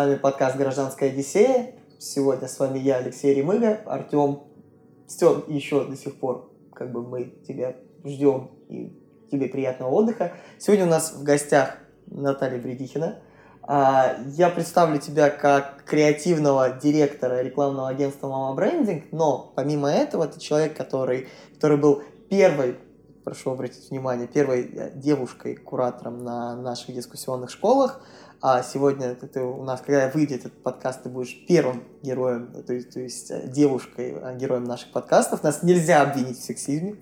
вами подкаст «Гражданская Одиссея». Сегодня с вами я, Алексей Ремыга, Артем Стен еще до сих пор, как бы мы тебя ждем и тебе приятного отдыха. Сегодня у нас в гостях Наталья Бредихина. А, я представлю тебя как креативного директора рекламного агентства Mama Branding, но помимо этого ты человек, который, который был первой прошу обратить внимание, первой э, девушкой-куратором на наших дискуссионных школах. А сегодня ты, ты у нас, когда выйдет этот подкаст, ты будешь первым героем, то есть, то есть э, девушкой, э, героем наших подкастов. Нас нельзя обвинить в сексизме.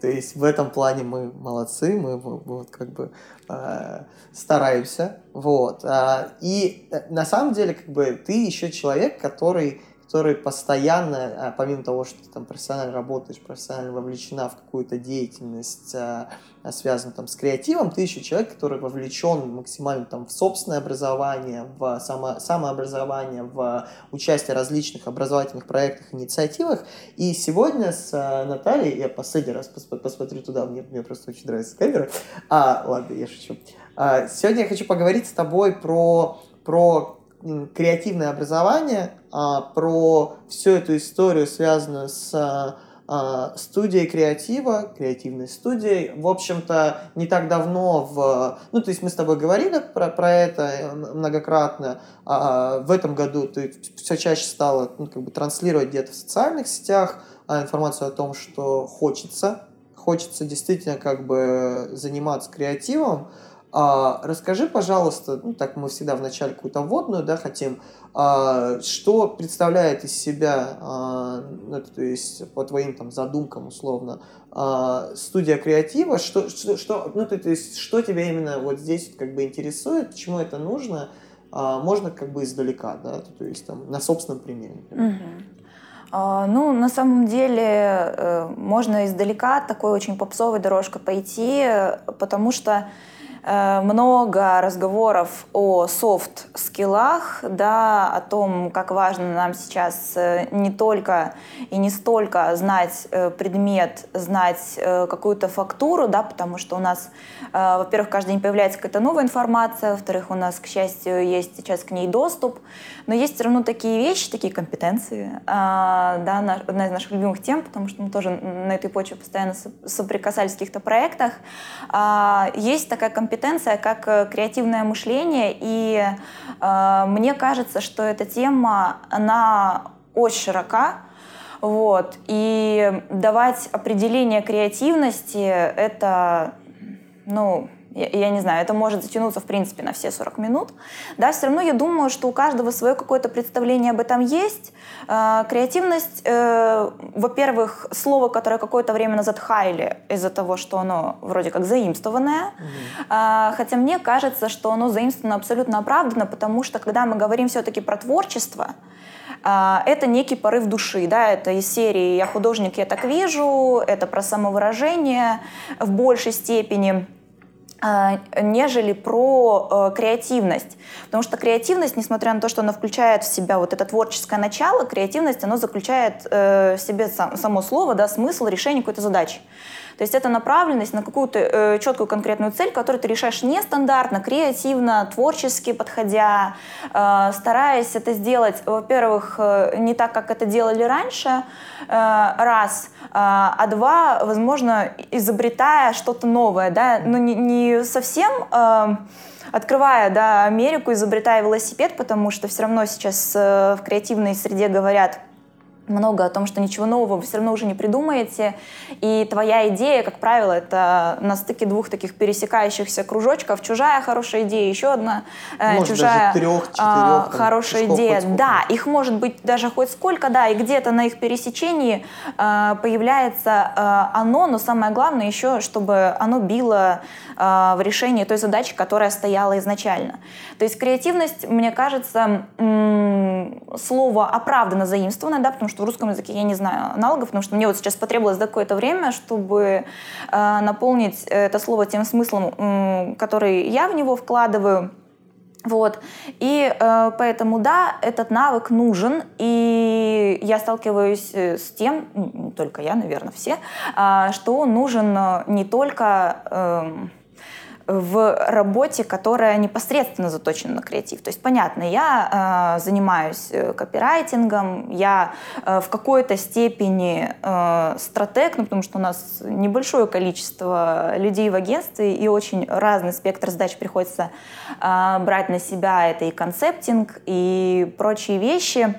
То есть в этом плане мы молодцы, мы, вот как бы э, стараемся. Вот. А, и на самом деле, как бы, ты еще человек, который который постоянно, а, помимо того, что ты там профессионально работаешь, профессионально вовлечена в какую-то деятельность, а, а, связанную там с креативом, ты еще человек, который вовлечен максимально там в собственное образование, в само, самообразование, в участие в различных образовательных проектах, инициативах. И сегодня с Натальей, я последний раз посмотрю туда, мне, мне просто очень нравится камера. А, ладно, я шучу. Сегодня я хочу поговорить с тобой про, про креативное образование, а, про всю эту историю, связанную с а, а, студией креатива, креативной студией. В общем-то, не так давно в... Ну, то есть мы с тобой говорили про, про это многократно. А в этом году ты все чаще стала ну, как бы транслировать где-то в социальных сетях информацию о том, что хочется. Хочется действительно как бы заниматься креативом. А, расскажи, пожалуйста, ну так мы всегда вначале какую-то вводную, да, хотим, а, что представляет из себя, а, ну, то есть по твоим там задумкам условно, студия креатива, что, что, что, ну то, есть что тебя именно вот здесь вот, как бы интересует, почему это нужно, можно как бы издалека, да, то, есть там на собственном примере. Ну, на самом деле, э, можно издалека такой очень попсовой дорожкой пойти, потому что Э, много разговоров о софт-скиллах, да, о том, как важно нам сейчас э, не только и не столько знать э, предмет, знать какую-то фактуру, да, потому что у нас, во-первых, каждый день появляется какая-то новая информация, во-вторых, у нас, к счастью, есть сейчас к ней доступ, но есть все равно такие вещи, такие компетенции, да, одна из наших любимых тем, потому что мы тоже на этой почве постоянно соприкасались в каких-то проектах. А, есть такая компетенция, компетенция как э, креативное мышление, и э, мне кажется, что эта тема, она очень широка, вот, и давать определение креативности — это, ну, я, я не знаю, это может затянуться, в принципе, на все 40 минут. Да, все равно я думаю, что у каждого свое какое-то представление об этом есть. Э, креативность, э, во-первых, слово, которое какое-то время назад хайли из-за того, что оно вроде как заимствованное. Mm-hmm. Э, хотя мне кажется, что оно заимствовано абсолютно оправданно, потому что когда мы говорим все-таки про творчество, э, это некий порыв души, да, это из серии «Я художник, я так вижу», это про самовыражение в большей степени. А, нежели про э, креативность. Потому что креативность, несмотря на то, что она включает в себя вот это творческое начало, креативность, она заключает э, в себе сам, само слово, да, смысл решения какой-то задачи. То есть это направленность на какую-то э, четкую конкретную цель, которую ты решаешь нестандартно, креативно, творчески подходя, э, стараясь это сделать, во-первых, э, не так, как это делали раньше, э, раз, а два, возможно, изобретая что-то новое, да, но не, не совсем... Э, открывая да, Америку, изобретая велосипед, потому что все равно сейчас э, в креативной среде говорят, много о том, что ничего нового вы все равно уже не придумаете. И твоя идея, как правило, это на стыке двух таких пересекающихся кружочков. Чужая хорошая идея, еще одна э, может, чужая даже трех, четырех, а, хорошая идея. Да, их может быть даже хоть сколько, да, и где-то на их пересечении э, появляется э, оно, но самое главное еще, чтобы оно било э, в решении той задачи, которая стояла изначально. То есть креативность, мне кажется, слово оправданно заимствовано, да, потому что в русском языке я не знаю аналогов, потому что мне вот сейчас потребовалось какое-то время, чтобы э, наполнить это слово тем смыслом, э, который я в него вкладываю. Вот. И э, поэтому, да, этот навык нужен, и я сталкиваюсь э, с тем, не только я, наверное, все, э, что он нужен не только... Э, в работе, которая непосредственно заточена на креатив. То есть, понятно, я э, занимаюсь э, копирайтингом, я э, в какой-то степени э, стратег, ну, потому что у нас небольшое количество людей в агентстве и очень разный спектр задач приходится э, брать на себя. Это и концептинг, и прочие вещи.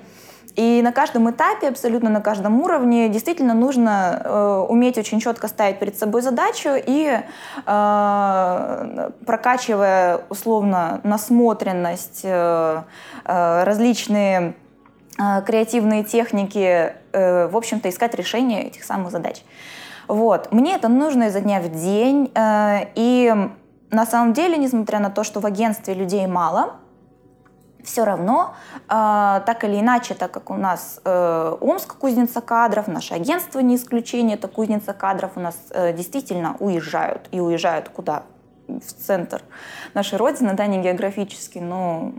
И на каждом этапе, абсолютно на каждом уровне, действительно нужно э, уметь очень четко ставить перед собой задачу и э, прокачивая условно насмотренность, э, э, различные э, креативные техники, э, в общем-то, искать решение этих самых задач. Вот. Мне это нужно изо дня в день. Э, и на самом деле, несмотря на то, что в агентстве людей мало, все равно, э, так или иначе, так как у нас э, Омск кузница кадров, наше агентство не исключение, это кузница кадров, у нас э, действительно уезжают. И уезжают куда? В центр нашей Родины, да, не географически, но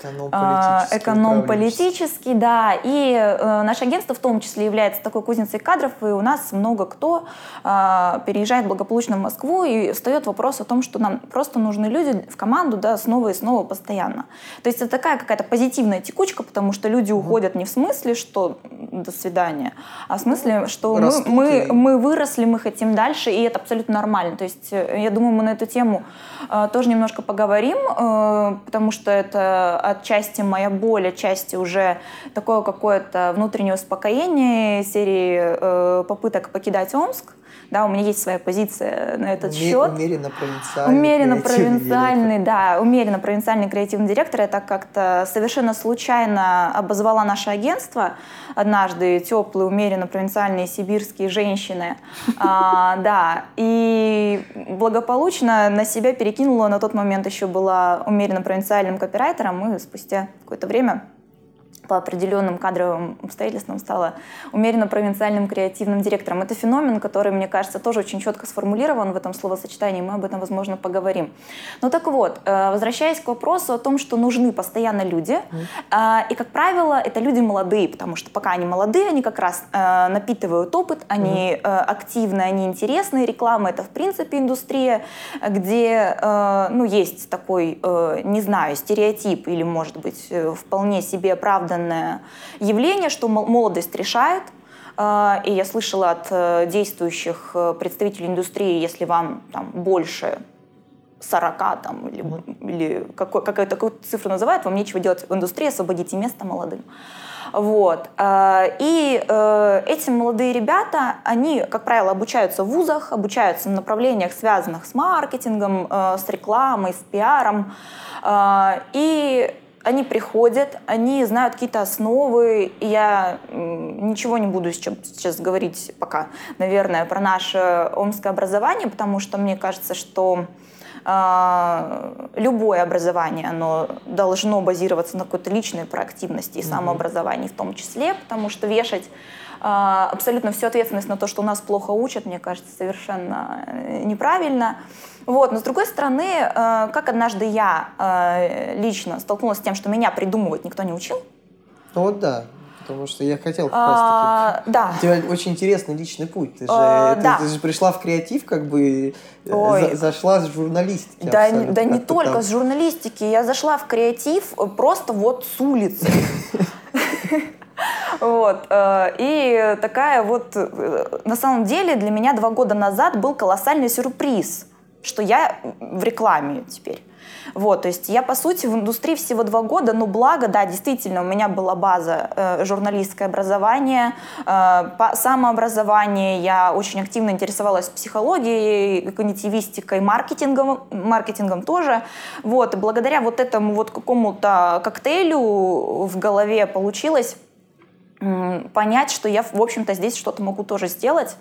Эконом-политический. Эконом-политический, да. И э, наше агентство в том числе является такой кузницей кадров, и у нас много кто э, переезжает благополучно в Москву, и встает вопрос о том, что нам просто нужны люди в команду, да, снова и снова постоянно. То есть это такая какая-то позитивная текучка, потому что люди уходят не в смысле, что до свидания, а в смысле, что мы, мы, мы выросли, мы хотим дальше, и это абсолютно нормально. То есть э, я думаю, мы на эту тему э, тоже немножко поговорим, э, потому что это отчасти моя боль, отчасти уже такое какое-то внутреннее успокоение серии э, попыток покидать Омск. Да, у меня есть своя позиция на этот Уме- счет. Умеренно провинциальный. Умеренно провинциальный, да, умеренно провинциальный креативный директор. Я так как-то совершенно случайно обозвала наше агентство однажды теплые, умеренно провинциальные сибирские женщины. А, да, и благополучно на себя перекинула. На тот момент еще была умеренно провинциальным копирайтером, и спустя какое-то время по определенным кадровым обстоятельствам стала умеренно провинциальным креативным директором. Это феномен, который, мне кажется, тоже очень четко сформулирован в этом словосочетании, мы об этом, возможно, поговорим. Ну так вот, э, возвращаясь к вопросу о том, что нужны постоянно люди, mm. и, как правило, это люди молодые, потому что пока они молодые, они как раз э, напитывают опыт, они mm. активны, они интересны, реклама — это, в принципе, индустрия, где, ну, есть такой, не знаю, стереотип или, может быть, вполне себе правда оправданное явление, что молодость решает. А, и я слышала от э, действующих э, представителей индустрии, если вам там больше 40 там, или, или какой, такую цифру называют, вам нечего делать в индустрии, освободите место молодым. Вот. А, и э, эти молодые ребята, они, как правило, обучаются в вузах, обучаются в направлениях, связанных с маркетингом, с рекламой, с пиаром. А, и они приходят, они знают какие-то основы. И я ничего не буду сейчас, сейчас говорить пока, наверное, про наше омское образование, потому что мне кажется, что э, любое образование, оно должно базироваться на какой-то личной проактивности и самообразовании в том числе, потому что вешать абсолютно всю ответственность на то, что у нас плохо учат, мне кажется, совершенно э, неправильно. Вот. Но с другой стороны, э, как однажды я э, лично столкнулась с тем, что меня придумывать никто не учил. Ну вот да, потому что я хотел как а, раз таки... Да. У тебя очень интересный личный путь. Ты же, а, ты, да. ты же пришла в креатив, как бы Ой. За, зашла с журналистики. Да, да не только там. с журналистики. Я зашла в креатив просто вот с улицы. Вот. И такая вот, на самом деле, для меня два года назад был колоссальный сюрприз – что я в рекламе теперь. Вот, то есть я, по сути, в индустрии всего два года, но благо, да, действительно, у меня была база э, журналистское образование, э, самообразование, я очень активно интересовалась психологией, когнитивистикой, маркетингом, маркетингом тоже. Вот, и благодаря вот этому вот какому-то коктейлю в голове получилось э, понять, что я, в общем-то, здесь что-то могу тоже сделать.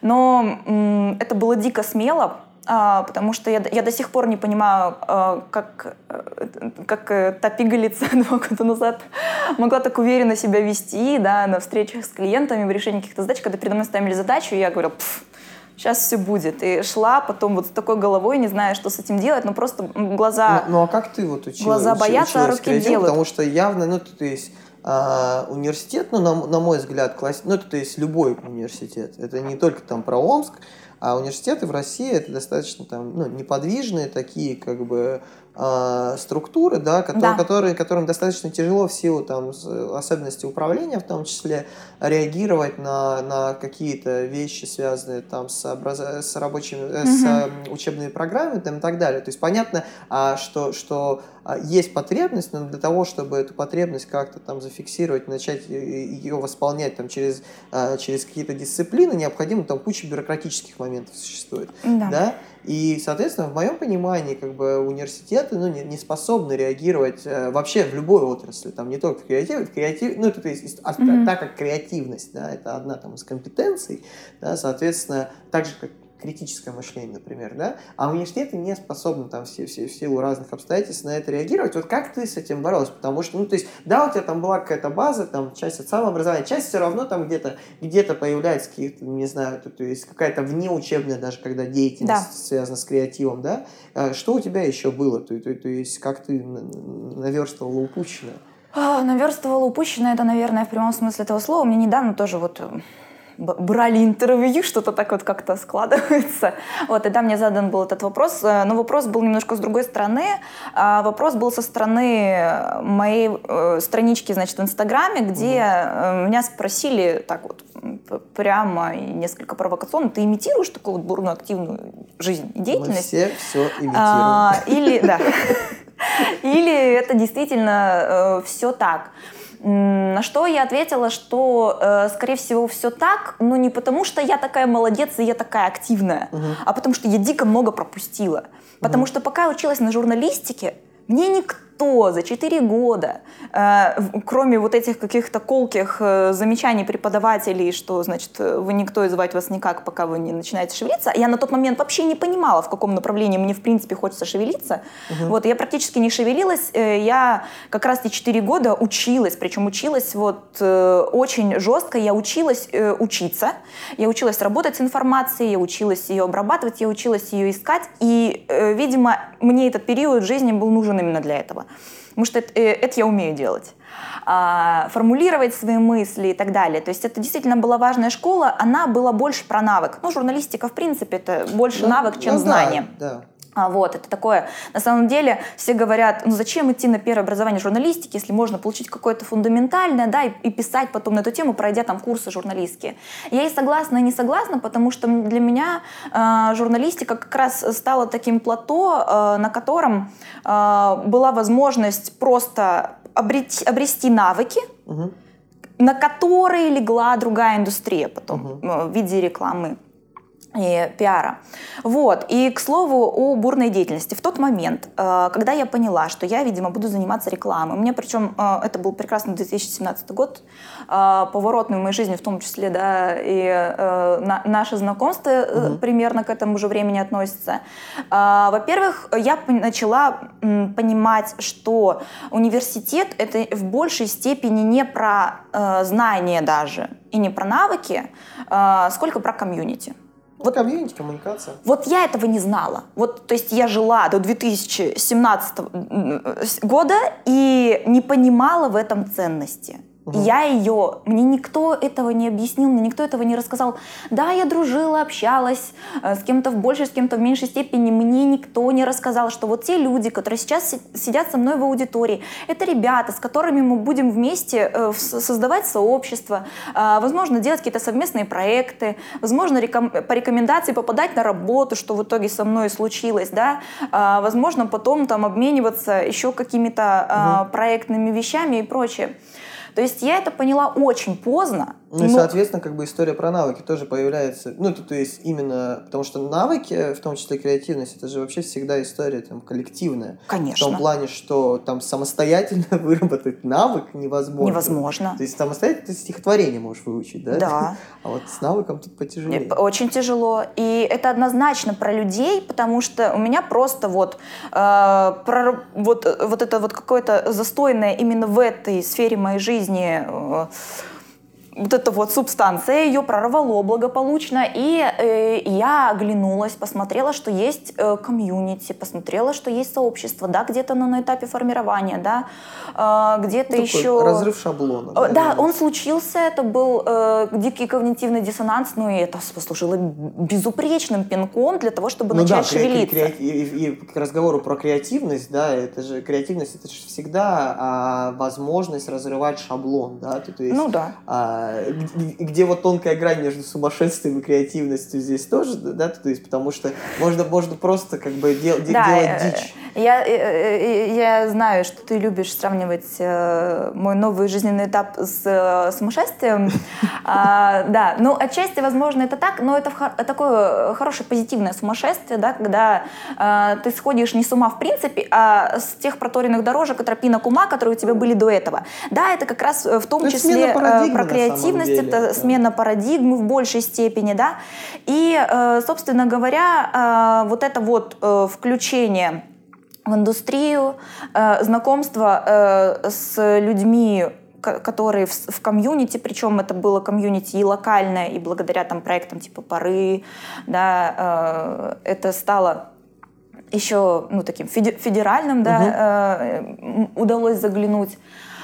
Но это было дико смело, а, потому что я, я до сих пор не понимаю, а, как, э, как э, та пигалица два года назад могла так уверенно себя вести да, на встречах с клиентами в решении каких-то задач, когда передо мной ставили задачу, и я говорила, сейчас все будет. И шла потом вот с такой головой, не зная, что с этим делать, но просто глаза... Ну, ну а как ты вот училась? Глаза боятся, а руки делают. Потому что явно, ну, то есть а, университет, ну, на, на мой взгляд, класс... ну, это то есть любой университет, это не только там про Омск, А университеты в России это достаточно там, ну, неподвижные такие, как бы, э, структуры, да, которые, да. Которые, которым достаточно тяжело в силу там, особенностей управления, в том числе, реагировать на, на какие-то вещи, связанные там, с, образ... с рабочими, угу. с учебными программами там, и так далее. То есть понятно, а, что, что а, есть потребность, но для того, чтобы эту потребность как-то там зафиксировать, начать ее восполнять там, через, а, через какие-то дисциплины, необходимо там куча бюрократических моментов существует. Да. да? И, соответственно, в моем понимании, как бы университеты ну, не, не способны реагировать э, вообще в любой отрасли, там не только в креативе, в креатив, ну, это есть, а, mm-hmm. так как креативность, да, это одна там из компетенций, да, соответственно, так же, как критическое мышление, например, да, а университеты не способны там все, все, в силу разных обстоятельств на это реагировать. Вот как ты с этим боролась? Потому что, ну, то есть, да, у тебя там была какая-то база, там, часть от самообразования, часть все равно там где-то где появляется какие-то, не знаю, то, то есть какая-то внеучебная даже, когда деятельность да. связана с креативом, да. А что у тебя еще было? То, то, то есть, как ты наверстывала упущенное? А, наверстывала упущенное, это, наверное, в прямом смысле этого слова. Мне недавно тоже вот брали интервью, что-то так вот как-то складывается. Вот, и да, мне задан был этот вопрос, э, но вопрос был немножко с другой стороны. А вопрос был со стороны моей э, странички, значит, в Инстаграме, где угу. меня спросили так вот прямо и несколько провокационно, ты имитируешь такую вот бурную активную жизнь и деятельность? Мы все все имитируем. А, или, да. Или это действительно э, все так. На что я ответила, что, э, скорее всего, все так, но не потому, что я такая молодец и я такая активная, угу. а потому что я дико много пропустила. Потому угу. что пока я училась на журналистике, мне никто никто за 4 года, э, кроме вот этих каких-то колких э, замечаний преподавателей, что, значит, вы никто и звать вас никак, пока вы не начинаете шевелиться, я на тот момент вообще не понимала, в каком направлении мне, в принципе, хочется шевелиться. Угу. Вот, я практически не шевелилась, э, я как раз эти 4 года училась, причем училась вот очень жестко, я училась учиться, я училась работать с информацией, я училась ее обрабатывать, я училась ее искать, и, видимо, мне этот период жизни был нужен именно для этого. Потому что это, э, это я умею делать. А, формулировать свои мысли и так далее. То есть это действительно была важная школа, она была больше про навык. Ну, журналистика, в принципе, это больше ну, навык, чем ну, знание. Да, да. А вот, это такое, на самом деле, все говорят, ну зачем идти на первое образование журналистики, если можно получить какое-то фундаментальное, да, и, и писать потом на эту тему, пройдя там курсы журналистские. Я и согласна, и не согласна, потому что для меня э, журналистика как раз стала таким плато, э, на котором э, была возможность просто обрести, обрести навыки, угу. на которые легла другая индустрия потом угу. в виде рекламы и пиара. Вот. И, к слову, о бурной деятельности. В тот момент, э, когда я поняла, что я, видимо, буду заниматься рекламой, мне причем э, это был прекрасный 2017 год, э, поворотный в моей жизни в том числе, да, и наше знакомство угу. примерно к этому же времени относится. Во-первых, я начала понимать, что университет — это в большей степени не про знания даже и не про навыки, сколько про комьюнити. Вот комьюнити, коммуникация. Вот я этого не знала. Вот, то есть я жила до 2017 года и не понимала в этом ценности. Угу. Я ее, мне никто этого не объяснил, мне никто этого не рассказал. Да, я дружила, общалась э, с кем-то в большей, с кем-то в меньшей степени. Мне никто не рассказал, что вот те люди, которые сейчас сидят со мной в аудитории, это ребята, с которыми мы будем вместе э, создавать сообщество, э, возможно, делать какие-то совместные проекты, возможно, по рекомендации попадать на работу, что в итоге со мной случилось, да, возможно, потом там обмениваться еще какими-то угу. проектными вещами и прочее. То есть я это поняла очень поздно, ну и, соответственно, как бы история про навыки тоже появляется. Ну, то, то есть именно потому что навыки, в том числе креативность, это же вообще всегда история там коллективная. Конечно. В том плане, что там самостоятельно выработать навык невозможно. Невозможно. То есть самостоятельно ты стихотворение можешь выучить, да? Да. А вот с навыком тут потяжелее. Очень тяжело. И это однозначно про людей, потому что у меня просто вот, э, про, вот, вот это вот какое-то застойное именно в этой сфере моей жизни э, вот эта вот субстанция, ее прорвало благополучно, и э, я оглянулась, посмотрела, что есть э, комьюнити, посмотрела, что есть сообщество, да, где-то на, на этапе формирования, да, э, где-то Ну, еще... Разрыв шаблона. Э, Да, он случился, это был э, дикий когнитивный диссонанс, ну и это послужило безупречным пинком для того, чтобы Ну да, начать кре- шевелиться. кре- и, и к разговору про креативность, да, это же креативность, это же всегда а, возможность разрывать шаблон, да, то, то есть, Ну да. а, где, вот тонкая грань между сумасшествием и креативностью здесь тоже, да, то есть, потому что можно, можно просто как бы дел- де- Да, делать э, дичь. Я, э, э, я знаю, что ты любишь сравнивать э, мой новый жизненный этап с э, сумасшествием. А, Да, ну отчасти, возможно, это так, но это такое хорошее позитивное сумасшествие, да, когда э, ты сходишь не с ума в принципе, а с тех проторенных дорожек и тропинок ума, которые у тебя были до этого. Да, это как раз э, в том Ну, числе э, про креативность, деле, это да. смена парадигмы в большей степени, да. И, э, собственно говоря, э, вот это вот э, включение в индустрию, э, знакомство э, с людьми, ко- которые в, в комьюнити, причем это было комьюнити и локальное, и благодаря там проектам типа «Пары», да, э, это стало еще ну, таким феде- федеральным, да, э, удалось заглянуть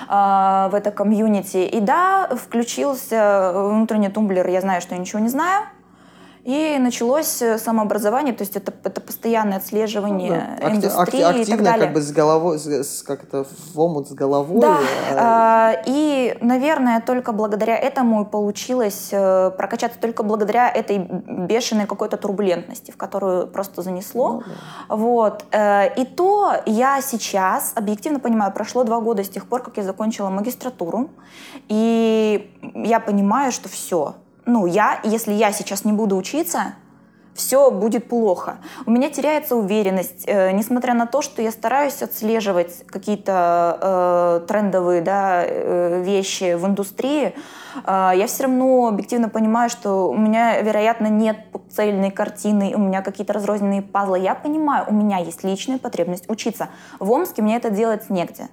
в это комьюнити. И да, включился внутренний тумблер, я знаю, что я ничего не знаю. И началось э, самообразование, то есть это, это постоянное отслеживание Ну Акти- индустрии акти- и так далее. как бы с головой, с- как это, в омут с головой. Да, а, а, и, наверное, только благодаря этому и получилось э, прокачаться, только благодаря этой бешеной какой-то турбулентности, в которую просто занесло. Ну Вот. э, И то я сейчас объективно понимаю, прошло два года с тех пор, как я закончила магистратуру, и я понимаю, что все. Ну, я, если я сейчас не буду учиться, все будет плохо. У меня теряется уверенность, э, несмотря на то, что я стараюсь отслеживать какие-то э, трендовые да, э, вещи в индустрии, э, я все равно объективно понимаю, что у меня, вероятно, нет цельной картины, у меня какие-то разрозненные пазлы. Я понимаю, у меня есть личная потребность учиться. В Омске мне это делать негде.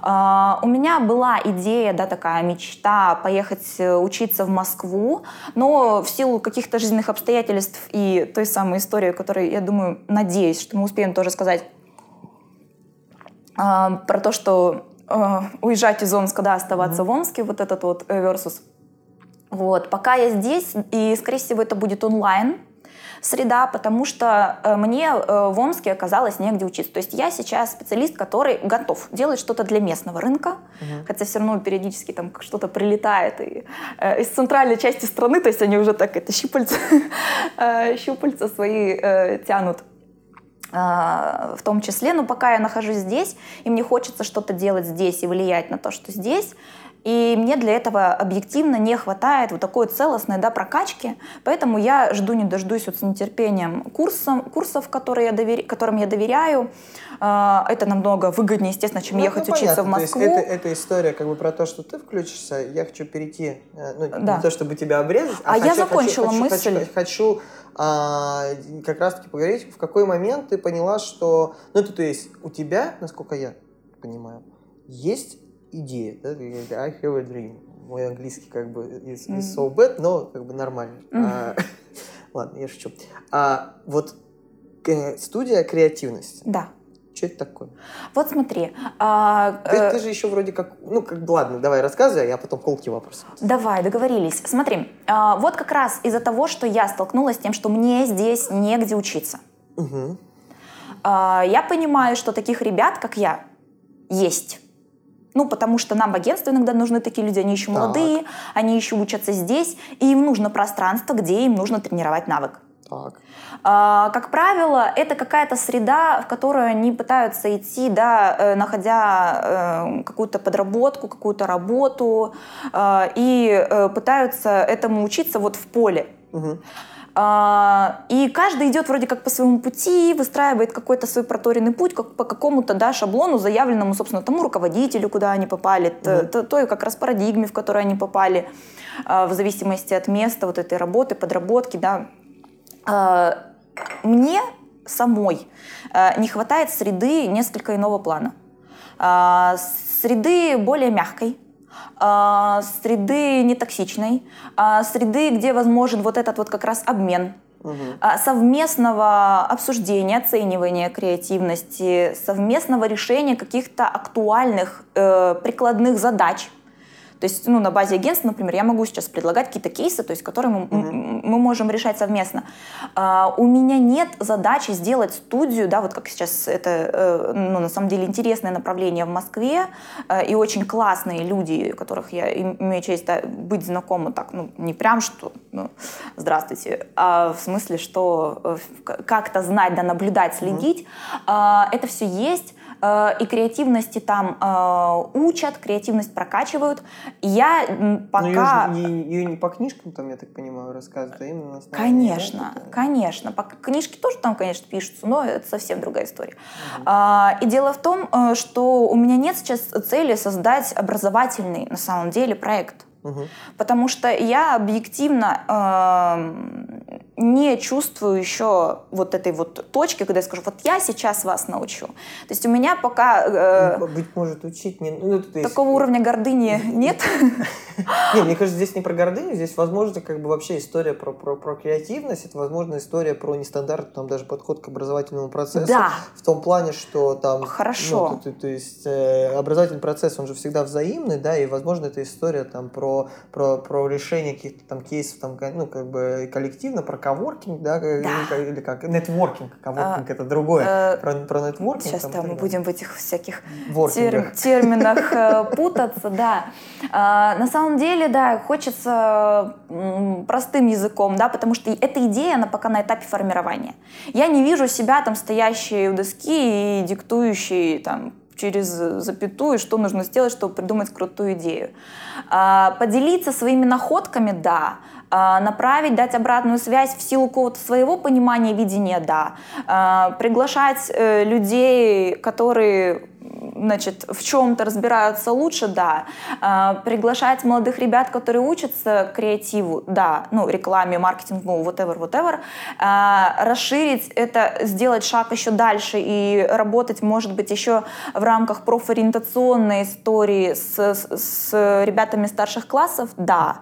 А, у меня была идея, да, такая мечта поехать э, учиться в Москву, но в силу каких-то жизненных обстоятельств и той самой истории, которую, я думаю, надеюсь, что мы успеем тоже сказать, а, про то, что э, уезжать из Омска, да, оставаться в Омске, вот этот вот э, versus. Вот, пока я здесь, и, скорее всего, это будет онлайн, среда, потому что э, мне э, в Омске оказалось негде учиться. То есть я сейчас специалист, который готов делать что-то для местного рынка, хотя все равно периодически там что-то прилетает и, э, из центральной части страны, то есть они уже так это щупальца, э, щупальца свои э, тянут а, в том числе, но пока я нахожусь здесь, и мне хочется что-то делать здесь и влиять на то, что здесь, и мне для этого объективно не хватает вот такой целостной да, прокачки, поэтому я жду не дождусь вот с нетерпением курсов, курсов которые я довер... которым я доверяю. А, Это намного выгоднее, естественно, чем Ну, ехать ну, учиться в понятно. То есть Москву. это, это история как бы про то, что ты включишься. Я хочу перейти, э, ну, Да. не то чтобы тебя обрезать, А я хочу- закончила хочу, хочу, мысль. Хочу, хочу, а, как раз-таки поговорить, в какой момент ты поняла, что, ну, это, то есть у тебя, насколько я понимаю, есть идея, да, I have a dream. Мой английский как бы is, is so bad, но как бы нормально. Мгм. А, ладно, я шучу. А вот э, студия креативности. Да. Что это такое? Вот смотри. а, Ты, э, ты же еще вроде как, ну, как бы, ладно, давай рассказывай, а я потом колки вопросы. Давай, договорились. Смотри, а, вот как раз из-за того, что я столкнулась с тем, что мне здесь негде учиться. Угу. А, Я понимаю, что таких ребят, как я, есть. Ну, потому что нам в агентстве иногда нужны такие люди, они еще Так. молодые, они еще учатся здесь, и им нужно пространство, где им нужно тренировать навык. Так. А, Как правило, это какая-то среда, в которую они пытаются идти, да, э, находя э, какую-то подработку, какую-то работу, э, и э, пытаются этому учиться вот в поле. Угу. А, И каждый идет вроде как по своему пути, выстраивает какой-то свой проторенный путь как по какому-то да, шаблону, заявленному, собственно, тому руководителю, куда они попали, т- той как раз парадигме, в которой они попали, а, в зависимости от места вот этой работы, подработки. Да. А, Мне самой не хватает среды несколько иного плана. Среды более мягкой, среды нетоксичной, а, среды, где возможен вот этот вот как раз обмен, угу. совместного обсуждения, оценивания креативности, совместного решения каких-то актуальных э, прикладных задач – то есть, ну, на базе агентства, например, я могу сейчас предлагать какие-то кейсы, то есть, которые мы, угу. мы можем решать совместно. А, у меня нет задачи сделать студию, да, вот как сейчас это, э, ну, на самом деле, интересное направление в Москве, э, и очень классные люди, которых я имею честь да, быть знакома так, ну, не прям что, ну, здравствуйте, а в смысле, что э, как-то знать, да, наблюдать, следить. Угу. Это все есть. Э, и креативности там э, учат, креативность прокачивают. Я пока... Но ее, не, ее не по книжкам там, я так понимаю, рассказывают, а именно Конечно, да, конечно. По книжки тоже там, конечно, пишутся, но это совсем другая история. Угу. И дело в том, э, что у меня нет сейчас цели создать образовательный, на самом деле, проект. Угу. Потому что я объективно э, не чувствую еще вот этой вот точки, когда я скажу, вот я сейчас вас научу. То есть у меня пока... Э, ну, быть может, учить не... Ну, такого есть... уровня гордыни нет. Не, мне кажется, здесь не про гордыню, здесь, возможно, как бы вообще история про, про, про креативность, это, возможно, история про нестандартный там даже подход к образовательному процессу. Да. В том плане, что там... Хорошо. Ну, то, то, то есть э, образовательный процесс, он же всегда взаимный, да, и, возможно, это история там про, про, про решение каких-то там кейсов, там, ну, как бы коллективно, про коворкинг, да, да. Или, как, нетворкинг, коворкинг а, это другое, э, про, про нетворкинг. Сейчас там, там мы будем в этих всяких тер, терминах э, путаться, да. А, на самом деле, да, хочется простым языком, да, потому что эта идея, она пока на этапе формирования. Я не вижу себя там стоящей у доски и диктующей там через запятую, что нужно сделать, чтобы придумать крутую идею. А, поделиться своими находками, да, а, направить, дать обратную связь в силу какого-то своего понимания, видения, да. А, приглашать э, людей, которые значит, в чем-то разбираются лучше, да. А, приглашать молодых ребят, которые учатся креативу, да, ну, рекламе, маркетингу, whatever, whatever. Расширить это, сделать шаг еще дальше и работать, может быть, еще в рамках профориентационной истории с, с, с ребятами старших классов, да.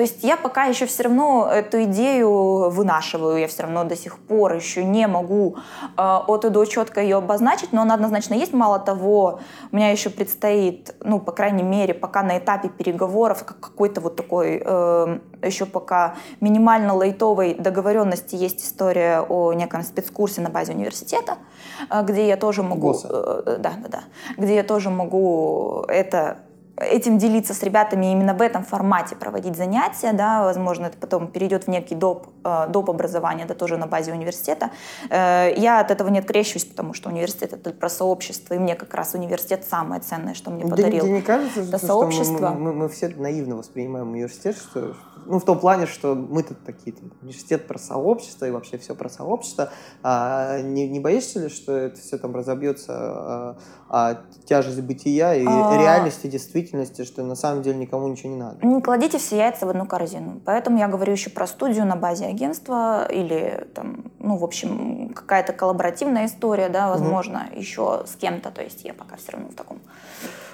То есть я пока еще все равно эту идею вынашиваю, я все равно до сих пор еще не могу э, от и до четко ее обозначить, но она однозначно есть. Мало того, у меня еще предстоит, ну, по крайней мере, пока на этапе переговоров, как какой-то вот такой э, еще пока минимально лайтовой договоренности есть история о неком спецкурсе на базе университета, э, где я тоже могу... Э, да, да, да. Где я тоже могу это этим делиться с ребятами именно в этом формате проводить занятия, да, возможно, это потом перейдет в некий доп, э, доп образование, да, тоже на базе университета. Э, я от этого не открещусь, потому что университет это про сообщество, и мне как раз университет самое ценное, что мне подарил. Тебе не кажется, это что сообщество? Мы, мы, мы все наивно воспринимаем университет, что, ну, в том плане, что мы тут такие, там, университет про сообщество и вообще все про сообщество. А не, не боишься ли, что это все там разобьется а, а тяжесть бытия и а... реальности, действительности, что на самом деле никому ничего не надо? Не кладите все яйца в одну корзину. Поэтому я говорю еще про студию на базе агентства или там, ну, в общем, какая-то коллаборативная история, да, возможно, угу. еще с кем-то. То есть я пока все равно в таком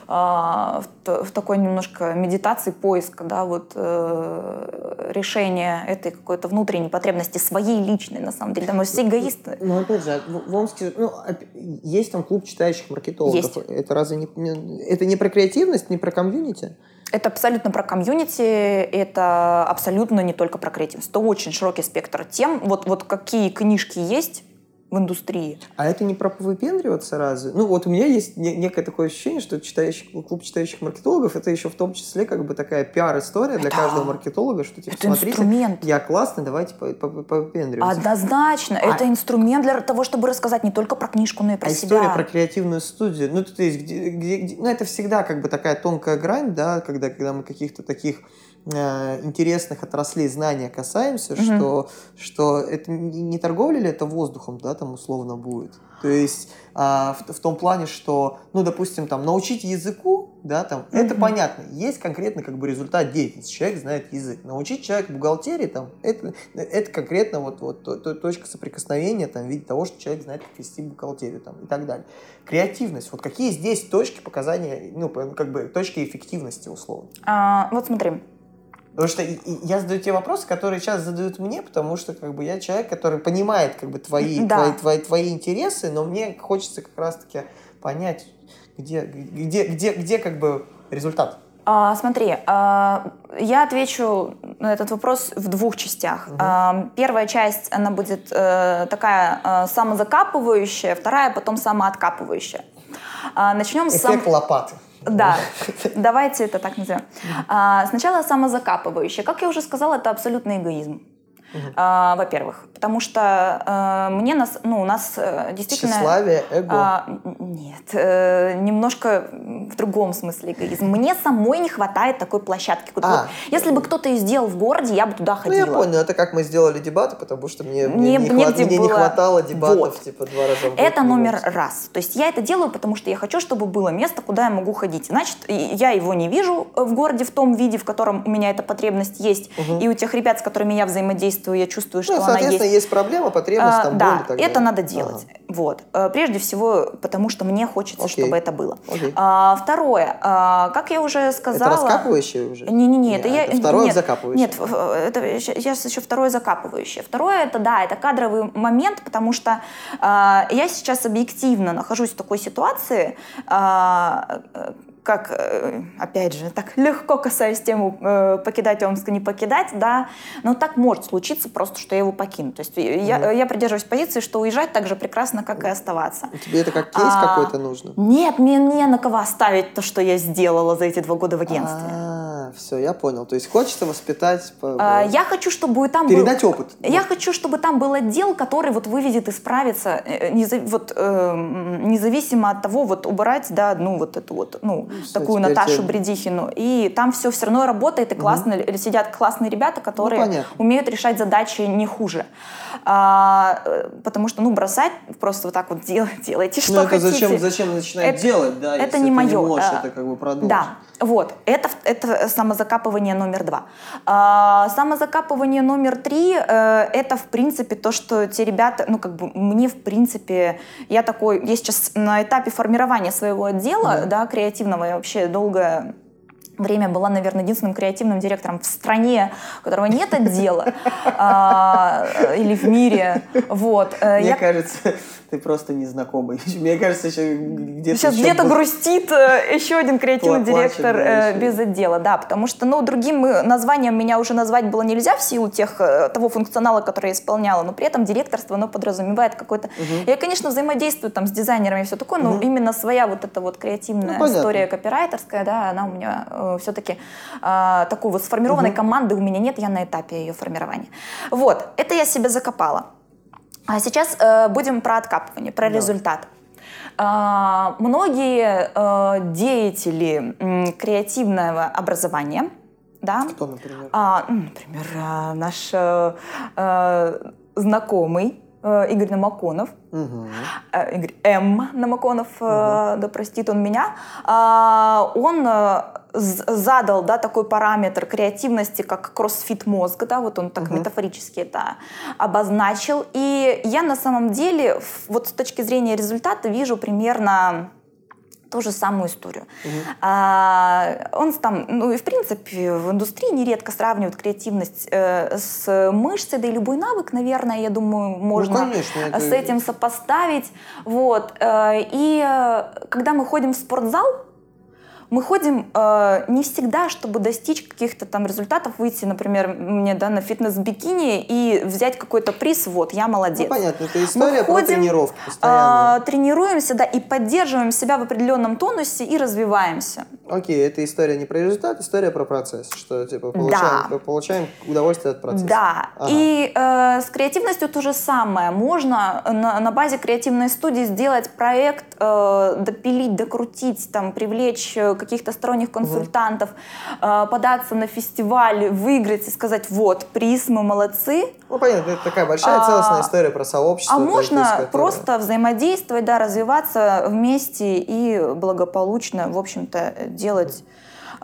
в, в такой немножко медитации поиска, да, вот э, решения этой какой-то внутренней потребности своей личной, на самом деле. Да, мы все эгоисты. Ну, опять же, в Омске, ну, есть там клуб читающих маркетологов. Есть. Это разве не, не, это не про креативность, не про комьюнити? Это абсолютно про комьюнити, это абсолютно не только про креативность. Это очень широкий спектр тем. Вот, вот какие книжки есть, в индустрии. А это не про повыпендриваться разве? Ну, вот у меня есть не, некое такое ощущение, что читающий, клуб читающих маркетологов это еще в том числе как бы такая пиар-история для каждого маркетолога, что типа, это смотрите, инструмент. я классный, давайте повыпендриваться. Однозначно. А... Это инструмент для того, чтобы рассказать не только про книжку, но и про а себя. история про креативную студию. Ну, то есть, где, где, где, ну, это всегда как бы такая тонкая грань, да, когда, когда мы каких-то таких э, интересных отраслей знания касаемся, угу. что, что это не, торговля ли это воздухом, да, там условно будет. То есть а, в, в том плане, что, ну, допустим, там, научить языку, да, там, mm-hmm. это понятно. Есть конкретно, как бы, результат деятельности. Человек знает язык. Научить человека бухгалтерии, там, это, это конкретно вот, вот то, то, точка соприкосновения, там, в виде того, что человек знает, как вести бухгалтерию, там, и так далее. Креативность. Вот какие здесь точки показания, ну, как бы, точки эффективности, условно? А, вот смотри, Потому что я задаю те вопросы, которые сейчас задают мне, потому что как бы я человек, который понимает как бы твои, да. твои, твои, твои интересы, но мне хочется как раз-таки понять, где, где, где, где как бы результат. А, смотри, а, я отвечу на этот вопрос в двух частях. Угу. А, первая часть, она будет а, такая а, самозакапывающая, вторая потом самооткапывающая. А, начнем Эффект с... Сам... лопаты. Да, давайте это так назовем. А, сначала самозакапывающее. Как я уже сказала, это абсолютный эгоизм. Угу. А, во-первых, потому что э, мне нас, ну, у нас э, действительно... Тщеславие, эго? А, нет, э, немножко в другом смысле эгоизм. Мне самой не хватает такой площадки. А. Вот, если бы кто-то ее сделал в городе, я бы туда ходила. Ну, я понял, это как мы сделали дебаты, потому что мне, мне, не, хват, мне было... не хватало дебатов, вот. типа, два раза в год. Это номер раз. То есть я это делаю, потому что я хочу, чтобы было место, куда я могу ходить. Значит, я его не вижу в городе в том виде, в котором у меня эта потребность есть. Угу. И у тех ребят, с которыми я взаимодействую, я чувствую, что ну, она есть есть проблема, потребность, там, да, боль и так это надо делать. Ага. Вот. Э, прежде всего, потому что мне хочется, Окей. чтобы это было. Окей. А, второе, а, как я уже сказала... Это раскапывающее уже? Не-не-не, это, я... это второе нет, закапывающее? Нет, это сейчас еще второе закапывающее. Второе, это да, это кадровый момент, потому что а, я сейчас объективно нахожусь в такой ситуации, а, как, э, опять же, так легко касаясь тему э, покидать Омск, не покидать, да, но так может случиться просто, что я его покину. То есть mm-hmm. я, я придерживаюсь позиции, что уезжать так же прекрасно, как и оставаться. Тебе это как кейс а, какой-то нужно? Нет, мне не на кого оставить то, что я сделала за эти два года в агентстве. А, все, я понял. То есть хочется воспитать... А, я хочу, чтобы там Передать был... опыт. Я вот. хочу, чтобы там был отдел, который вот выведет и справится, э, незав... вот, э, независимо от того, вот убрать, да, ну вот эту вот, ну, такую Наташу тебе... Бредихину. И там все все равно работает, и классно угу. сидят классные ребята, которые ну, умеют решать задачи не хуже. А, э, потому что, ну, бросать просто вот так вот делать, делайте, что ну, это хотите. Зачем, зачем начинать это, делать, да, это не мое. Не можешь это как бы продолжить. Да, вот, это, это самозакапывание номер два. А, самозакапывание номер три э, это, в принципе, то, что те ребята, ну, как бы мне, в принципе, я такой, я сейчас на этапе формирования своего отдела, да, да креативного, я вообще долго время была, наверное, единственным креативным директором в стране, у которого нет отдела, а, или в мире. Вот. Э, Мне кажется, ты просто незнакомый. Мне кажется, еще где-то Сейчас где-то был... грустит э, еще один креативный Плачет, директор да, э, без отдела, да, потому что, ну, другим названием меня уже назвать было нельзя в силу тех, того функционала, который я исполняла, но при этом директорство, оно подразумевает какой-то... Угу. Я, конечно, взаимодействую там с дизайнерами и все такое, но угу. именно своя вот эта вот креативная ну, история копирайтерская, да, она у меня э, все-таки э, такой вот сформированной угу. команды у меня нет, я на этапе ее формирования. Вот, это я себе закопала. А сейчас э, будем про откапывание, про да. результат. Э, многие э, деятели э, креативного образования, да, Кто, например? А, например, э, наш э, знакомый Игорь Намаконов. Угу. Игорь М. Намаконов, угу. да простит он меня. А, он задал да, такой параметр креативности, как кроссфит мозга, да, вот он так угу. метафорически это обозначил. И я на самом деле, вот с точки зрения результата, вижу примерно ту же самую историю. Угу. А, он там, ну и в принципе в индустрии нередко сравнивают креативность э, с мышцей, да и любой навык, наверное, я думаю, можно ну, конечно, с этим сопоставить. Вот. Э, и э, когда мы ходим в спортзал, мы ходим э, не всегда, чтобы достичь каких-то там результатов, выйти, например, мне да, на фитнес-бикини и взять какой-то приз, вот, я молодец. Ну, понятно, это история мы ходим, про тренировку постоянно. Э, тренируемся, да, и поддерживаем себя в определенном тонусе и развиваемся. Окей, это история не про результат, история про процесс, что типа получаем, да. получаем удовольствие от процесса. Да, ага. и э, с креативностью то же самое. Можно на, на базе креативной студии сделать проект, э, допилить, докрутить, там, привлечь э, каких-то сторонних консультантов, угу. податься на фестиваль, выиграть и сказать, вот, приз, мы молодцы. Ну, понятно, это такая большая целостная а, история про сообщество. А можно которое... просто взаимодействовать, да, развиваться вместе и благополучно, в общем-то, делать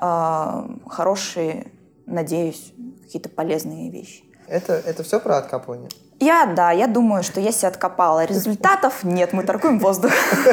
э, хорошие, надеюсь, какие-то полезные вещи. Это, это все про откапывание? Я, да, я думаю, что я себя откопала. Результатов нет, мы торгуем воздух.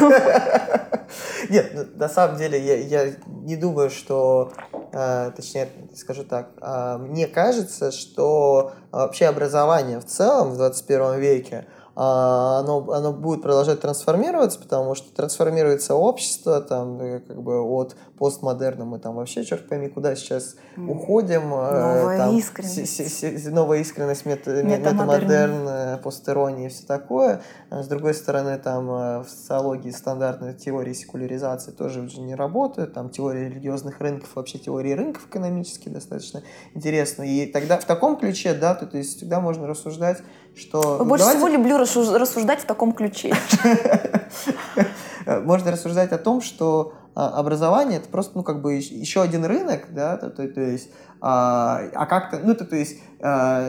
Нет, ну, на самом деле я, я не думаю, что, э, точнее, скажу так, э, мне кажется, что вообще образование в целом в 21 веке – оно, оно будет продолжать трансформироваться, потому что трансформируется общество, там, э, как бы от постмодерна мы там вообще, черт пойми, куда сейчас уходим. Э, новая там, искренность. С, с, с, новая искренность, мета, метамодерн, э, постерония и все такое. С другой стороны, там в социологии стандартные теории секуляризации тоже уже не работают, там теория религиозных рынков, вообще теории рынков экономически достаточно интересно. И тогда в таком ключе, да, то, то есть всегда можно рассуждать что... Больше давайте... всего люблю рассуждать в таком ключе. Можно рассуждать о том, что а, образование это просто, ну, как бы еще один рынок, да, то, то, то есть, а, а как-то, ну, то, то есть, а,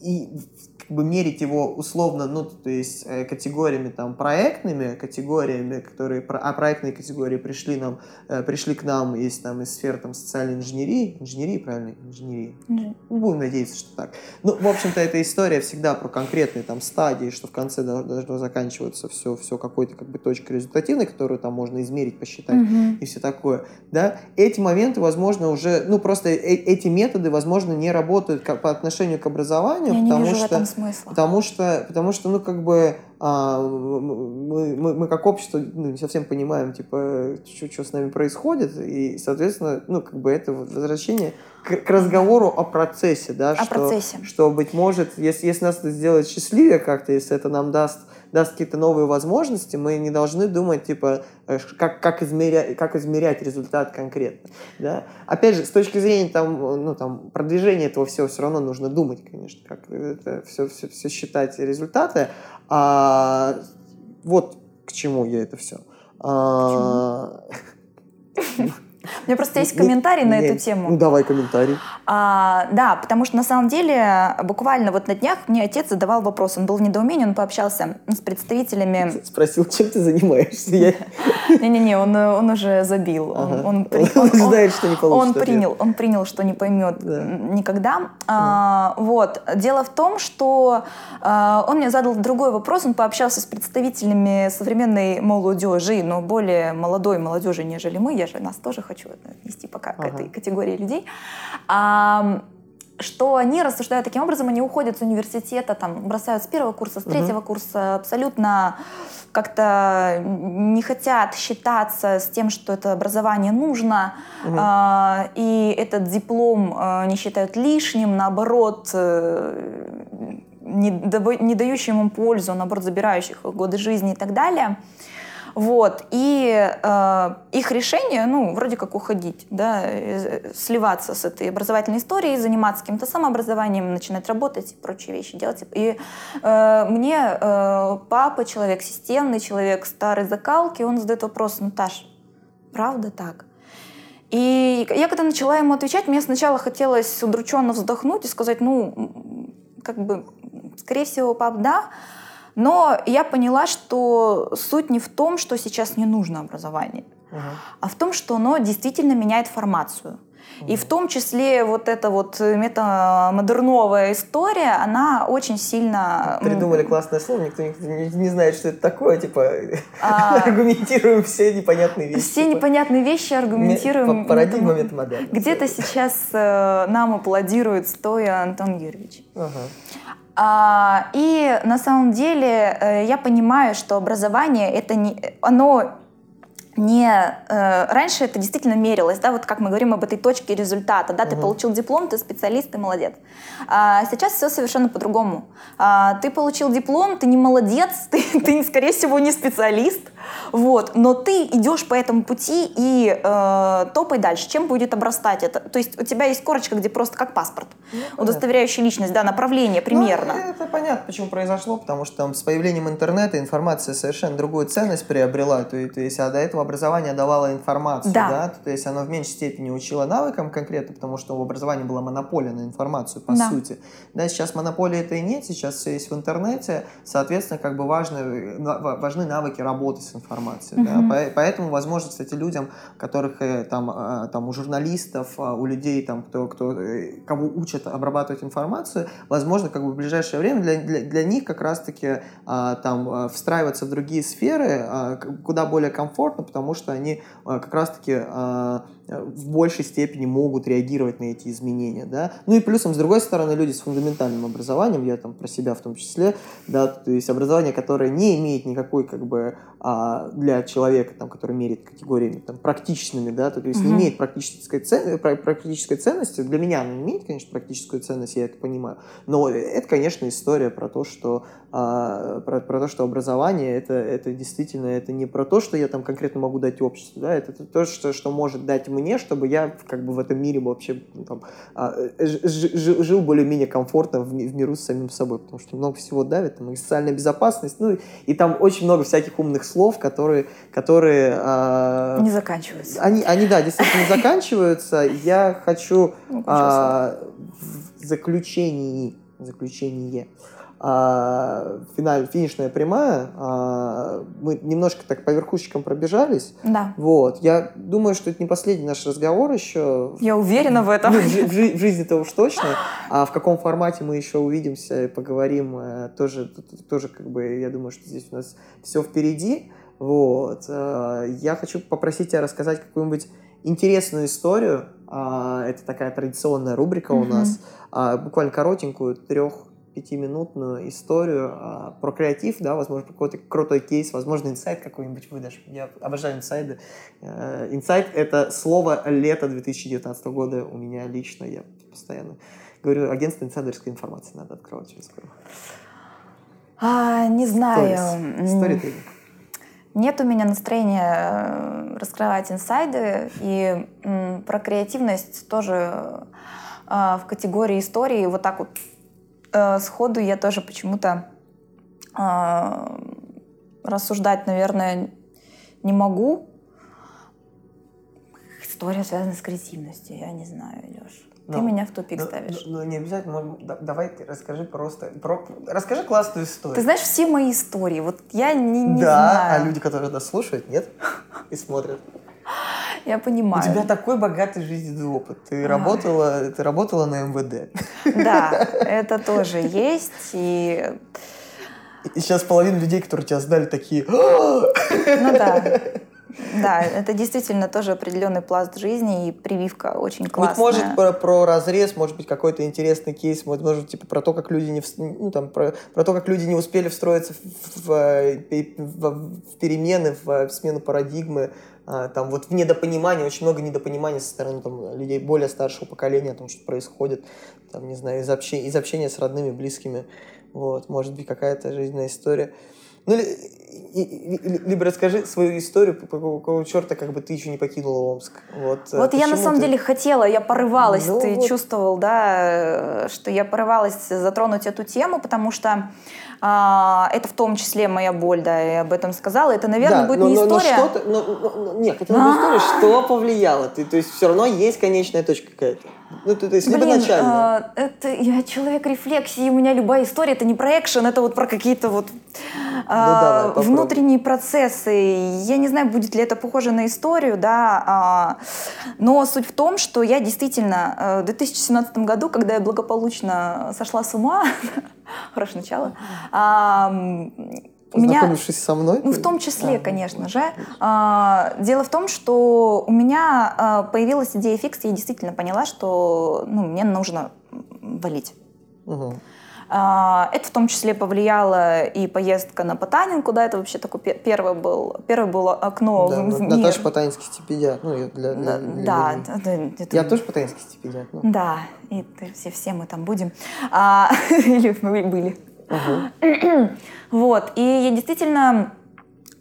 и как бы мерить его условно, ну, то есть э, категориями там проектными, категориями, которые, а проектные категории пришли нам, э, пришли к нам из там из сфер там социальной инженерии, инженерии, правильно, инженерии, mm-hmm. будем надеяться, что так. Ну, в общем-то, эта история всегда про конкретные там стадии, что в конце должно заканчиваться все, все какой-то как бы точкой результативной, которую там можно измерить, посчитать mm-hmm. и все такое, да. Эти моменты, возможно, уже, ну, просто э- эти методы, возможно, не работают как, по отношению к образованию, Я потому что смысла. Потому что, потому что, ну, как бы а, мы, мы, мы как общество ну, не совсем понимаем, типа, что, что с нами происходит, и, соответственно, ну, как бы это возвращение к, к разговору о процессе, да, о что, процессе. что, быть может, если, если нас это сделает счастливее как-то, если это нам даст даст какие-то новые возможности, мы не должны думать, типа, э, как, как, измерять, как измерять результат конкретно. Да? Опять же, с точки зрения там, ну, там, продвижения этого всего, все равно нужно думать, конечно, как это все, все, все считать результаты. А, вот к чему я это все. А, У меня просто есть комментарий на эту тему. Ну, давай комментарий. А, да, потому что на самом деле буквально вот на днях мне отец задавал вопрос. Он был в недоумении, он пообщался с представителями... Спросил, чем ты занимаешься? Не-не-не, он, он уже забил. Ага. Он, он, он, он знает, что не получится. Он принял, он принял, что не поймет да. никогда. А, вот. Дело в том, что а, он мне задал другой вопрос. Он пообщался с представителями современной молодежи, но более молодой молодежи, нежели мы. Я же нас тоже хочу хочу отнести пока ага. к этой категории людей, а, что они рассуждают таким образом, они уходят с университета, там, бросают с первого курса, с третьего угу. курса, абсолютно как-то не хотят считаться с тем, что это образование нужно, угу. а, и этот диплом а, не считают лишним, наоборот, э, не, не дающим им пользу, наоборот, забирающих годы жизни и так далее. Вот. И э, их решение, ну, вроде как уходить, да, э, сливаться с этой образовательной историей, заниматься каким-то самообразованием, начинать работать и прочие вещи делать. И э, мне э, папа, человек системный, человек старой закалки, он задает вопрос, Наташ, правда так? И я когда начала ему отвечать, мне сначала хотелось удрученно вздохнуть и сказать, ну, как бы, скорее всего, пап, да, но я поняла, что суть не в том, что сейчас не нужно образование, угу. а в том, что оно действительно меняет формацию. И в том числе вот эта вот метамодерновая история, она очень сильно... Придумали классное слово, никто не, не знает, что это такое, типа а... аргументируем все непонятные вещи. Все типа... непонятные вещи аргументируем. Парадигма метамодерна. Где-то сейчас э, нам аплодирует стоя Антон Юрьевич. Ага. А, и на самом деле э, я понимаю, что образование это не, оно не э, раньше это действительно мерилось, да, вот как мы говорим об этой точке результата, да, угу. ты получил диплом, ты специалист, ты молодец. А сейчас все совершенно по-другому. А, ты получил диплом, ты не молодец, ты, ты, скорее всего, не специалист, Вот, но ты идешь по этому пути и э, топай дальше. Чем будет обрастать это? То есть у тебя есть корочка, где просто как паспорт, ну, удостоверяющий личность, да, направление примерно. Ну, это понятно, почему произошло, потому что там с появлением интернета информация совершенно другую ценность приобрела. То, то есть, а до этого образование давало информацию, да. да? То есть оно в меньшей степени учило навыкам конкретно, потому что в образовании была монополия на информацию, по да. сути. Да, сейчас монополии это и нет, сейчас все есть в интернете, соответственно, как бы важны, важны навыки работы с информацией. Mm-hmm. Да? Поэтому, возможно, кстати, людям, которых э, там, э, там у журналистов, а, у людей, там, кто, кто, э, кого учат обрабатывать информацию, возможно, как бы в ближайшее время для, для, для них как раз-таки а, там встраиваться в другие сферы а, куда более комфортно, потому что они как раз-таки в большей степени могут реагировать на эти изменения, да. Ну и плюсом, с другой стороны, люди с фундаментальным образованием, я там про себя в том числе, да, то есть образование, которое не имеет никакой, как бы, а, для человека, там, который меряет категориями там, практичными, да, то, есть угу. не имеет практической, цен, практической ценности, для меня она имеет, конечно, практическую ценность, я это понимаю, но это, конечно, история про то, что а, про, про то, что образование это, это действительно это не про то, что я там конкретно могу дать обществу, да, это то, что, что может дать мне, чтобы я как бы в этом мире вообще ну, там, а, жил, жил более-менее комфортно в, в миру с самим собой, потому что много всего давит, там и социальная безопасность, ну и, там очень много всяких умных слов, которые, которые а, не заканчиваются. Они, они да, действительно не заканчиваются. Я хочу ну, а, в заключении, заключение а, финаль, финишная прямая, а, мы немножко так по верхушечкам пробежались. Да. Вот. Я думаю, что это не последний наш разговор еще. Я уверена в этом. Ну, в, в, в жизни-то уж точно. А в каком формате мы еще увидимся и поговорим, э, тоже, тоже как бы, я думаю, что здесь у нас все впереди. Вот. Э, я хочу попросить тебя рассказать какую-нибудь интересную историю. А, это такая традиционная рубрика у нас. Буквально коротенькую, трех пятиминутную историю а, про креатив, да, возможно, про какой-то крутой кейс, возможно, инсайт какой-нибудь выдашь. Я обожаю инсайды. Э, инсайт — это слово лета 2019 года у меня лично. Я постоянно говорю, агентство инсайдерской информации надо открывать через скоро. А, не знаю. Stories. Нет у меня настроения э, раскрывать инсайды, и м, про креативность тоже э, в категории истории вот так вот э, сходу я тоже почему-то э, рассуждать, наверное, не могу. История связана с креативностью, я не знаю, Леш. Ты ну, меня в тупик ну, ставишь. Ну, ну не обязательно. Давай ты расскажи просто. Про, расскажи классную историю. Ты знаешь все мои истории. Вот я не, не да, знаю. а люди, которые нас слушают, нет? И смотрят. Я понимаю. У тебя такой богатый жизненный опыт. Ты работала, ты работала на МВД. Да, это тоже есть. И... и сейчас половина людей, которые тебя знали, такие... Ну да. Да, это действительно тоже определенный пласт жизни и прививка очень классная. Быть может про, про разрез, может быть какой-то интересный кейс, может, может типа про то, как люди не ну, там про, про то, как люди не успели встроиться в, в, в, в перемены, в, в смену парадигмы, а, там вот в недопонимании, очень много недопонимания со стороны там, людей более старшего поколения о том, что происходит, там, не знаю, из, общения, из общения с родными, близкими, вот, может быть, какая-то жизненная история. Ну, либо расскажи свою историю, по какого черта как бы ты еще не покинула Омск. Вот, э, вот я на самом ты... деле хотела, я порывалась, ну, ты вот. чувствовал, да, что я порывалась затронуть эту тему, потому что а, это в том числе моя боль, да, я об этом сказала. Это, наверное, да, будет но, не но, история. Но что но, но, нет, это не история, что повлияло. Ты, то есть все равно есть конечная точка какая-то. Ну, то, то есть, Блин, либо начальная. Э, это я человек рефлексии, у меня любая история это не про экшен, это вот про какие-то вот ну, а, давай, внутренние процессы. Я не знаю, будет ли это похоже на историю, да, а, но суть в том, что я действительно э, в 2017 году, когда я благополучно сошла с ума, хорошее начало, у меня, со мной? Ну, в том числе, а, конечно же. А, дело в том, что у меня а, появилась идея фикс, и я действительно поняла, что ну, мне нужно валить. Угу. А, это в том числе повлияло и поездка на Потанин, куда это вообще такой первый был, первый было окно да, в мир. Наташа Потанинский стипендиат. Ну, для, для, для, да, для... Это... Я тоже Потанинский стипендиат. Ну. Да, и все, все мы там будем. А, или мы были. Угу. вот, и я действительно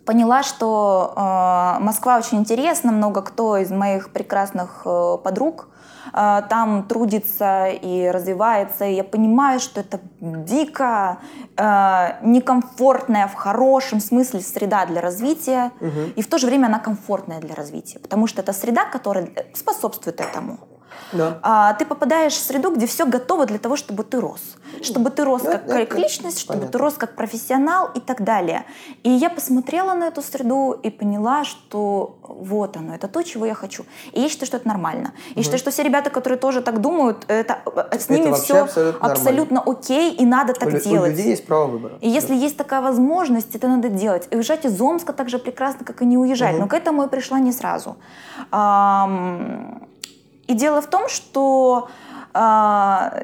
поняла, что э, Москва очень интересна, много кто из моих прекрасных э, подруг там трудится и развивается, и я понимаю, что это дико э, некомфортная в хорошем смысле среда для развития, Мгм. и в то же время она комфортная для развития, потому что это среда, которая способствует этому. Да. А, ты попадаешь в среду, где все готово для того, чтобы ты рос. Чтобы ты рос Да, как, да, как да. личность, чтобы Понятно. ты рос как профессионал и так далее. И я посмотрела на эту среду и поняла, что вот оно, это то, чего я хочу. И я считаю, что это нормально. И считаю, что все ребята, которые тоже так думают, это, э, с ними все абсолютно абсолютно, окей, и надо так у, лю- у делать. людей есть право выбора. И если есть такая возможность, это надо делать. И уезжать из Омска так же прекрасно, как и не уезжать. Мгм. Но к этому я пришла не сразу. Ам, И дело в том, что а,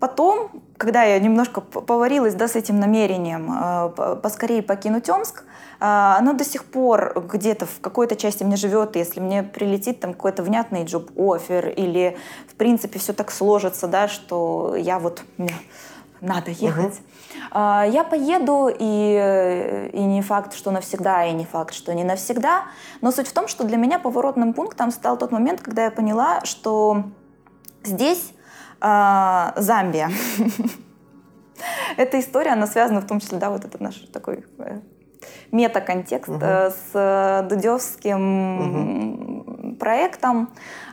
потом, когда я немножко поварилась да, с этим намерением п- поскорее покинуть Омск, а, оно до сих пор где-то в какой-то части мне живет, если мне прилетит там какой-то внятный джоб-офер или в принципе все так сложится, да, что я вот мне надо ехать. А, Я поеду, и, и не факт, что навсегда, и не факт, что не навсегда. Но суть в том, что для меня поворотным пунктом стал тот момент, когда я поняла, что здесь а, Замбия. Эта история, она связана в том числе, да, вот это наш такой э, мета-контекст э, с э, дудевским проектом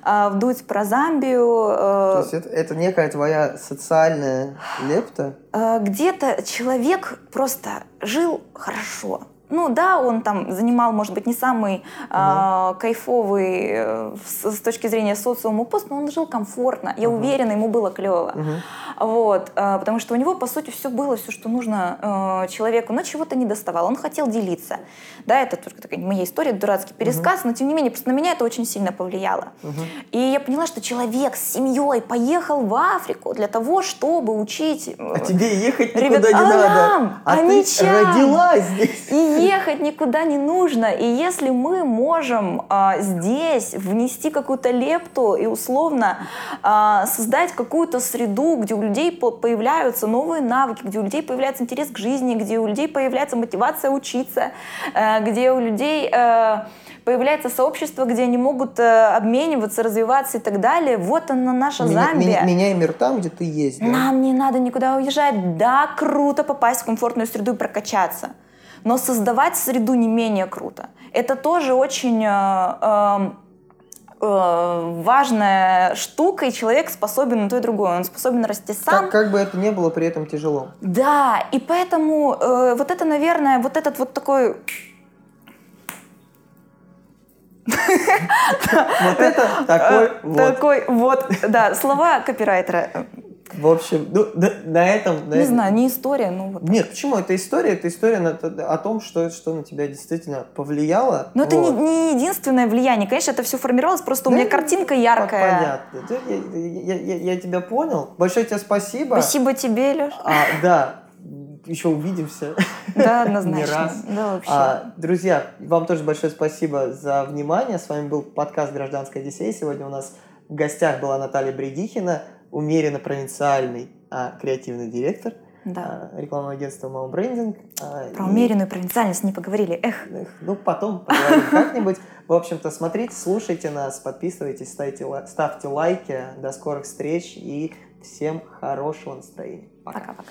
э, «Вдуть про Замбию». э, То есть это, это некая твоя социальная лепта. Э, где-то человек просто жил хорошо. Ну да, он там занимал, может быть, не самый э, кайфовый э, с, с точки зрения социума пост, но он жил комфортно. Я Мгм. уверена, ему было клево. Мгм. Вот, э, потому что у него, по сути, все было, все, что нужно э, человеку, но чего-то не доставало. Он хотел делиться. Да, это только такая моя история, дурацкий пересказ, но тем не менее, просто на меня это очень сильно повлияло. Мгм. И я поняла, что человек с семьей поехал в Африку для того, чтобы учить э, А тебе ехать никуда Ребят, не а надо. нам? А А ты родилась здесь. И ехать никуда не нужно. И если мы можем а, здесь внести какую-то лепту и условно а, создать какую-то среду, где у людей по- появляются новые навыки, где у людей появляется интерес к жизни, где у людей появляется мотивация учиться, э, где у людей э, появляется сообщество, где они могут э, обмениваться, развиваться и так далее. Вот она наша Меня- Замбия. меня- Меняй мир там, где ты есть. да? Нам не надо никуда уезжать. Да, круто попасть в комфортную среду и прокачаться. Но создавать среду не менее круто. Это тоже очень э, э, э, важная штука, и человек способен на то и другое. Он способен расти сам. Как, как бы это ни было, при этом тяжело. Да, и поэтому э, вот это, наверное, вот этот вот такой Вот это такой э, вот. такой вот, да, слова копирайтера. В общем, ну, на, на этом... на Не этом- знаю, не история, ну вот. Нет, почему? Это история, это история на- о том, что, что на тебя действительно повлияло. Но это не, Вот. не единственное влияние. Конечно, это все формировалось, просто у Да, меня картинка яркая. Понятно. Да, Я, я- я- я тебя понял. Большое тебе спасибо. Спасибо тебе, Леш. А, да, еще увидимся. Да, Не однозначно. раз. Да, вообще. А, друзья, вам тоже большое спасибо за внимание. С вами был подкаст «Гражданская Одиссея». Сегодня у нас в гостях была Наталья Бредихина, умеренно провинциальный а, креативный директор да. а, рекламного агентства «Мау Брендинг». А, Про и- умеренную провинциальность не поговорили. Эх. Эх, Ну, потом поговорим как-нибудь. В общем-то, смотрите, слушайте нас, подписывайтесь, ставьте, ставьте лайки. До скорых встреч и всем хорошего настроения. Пока. Пока-пока.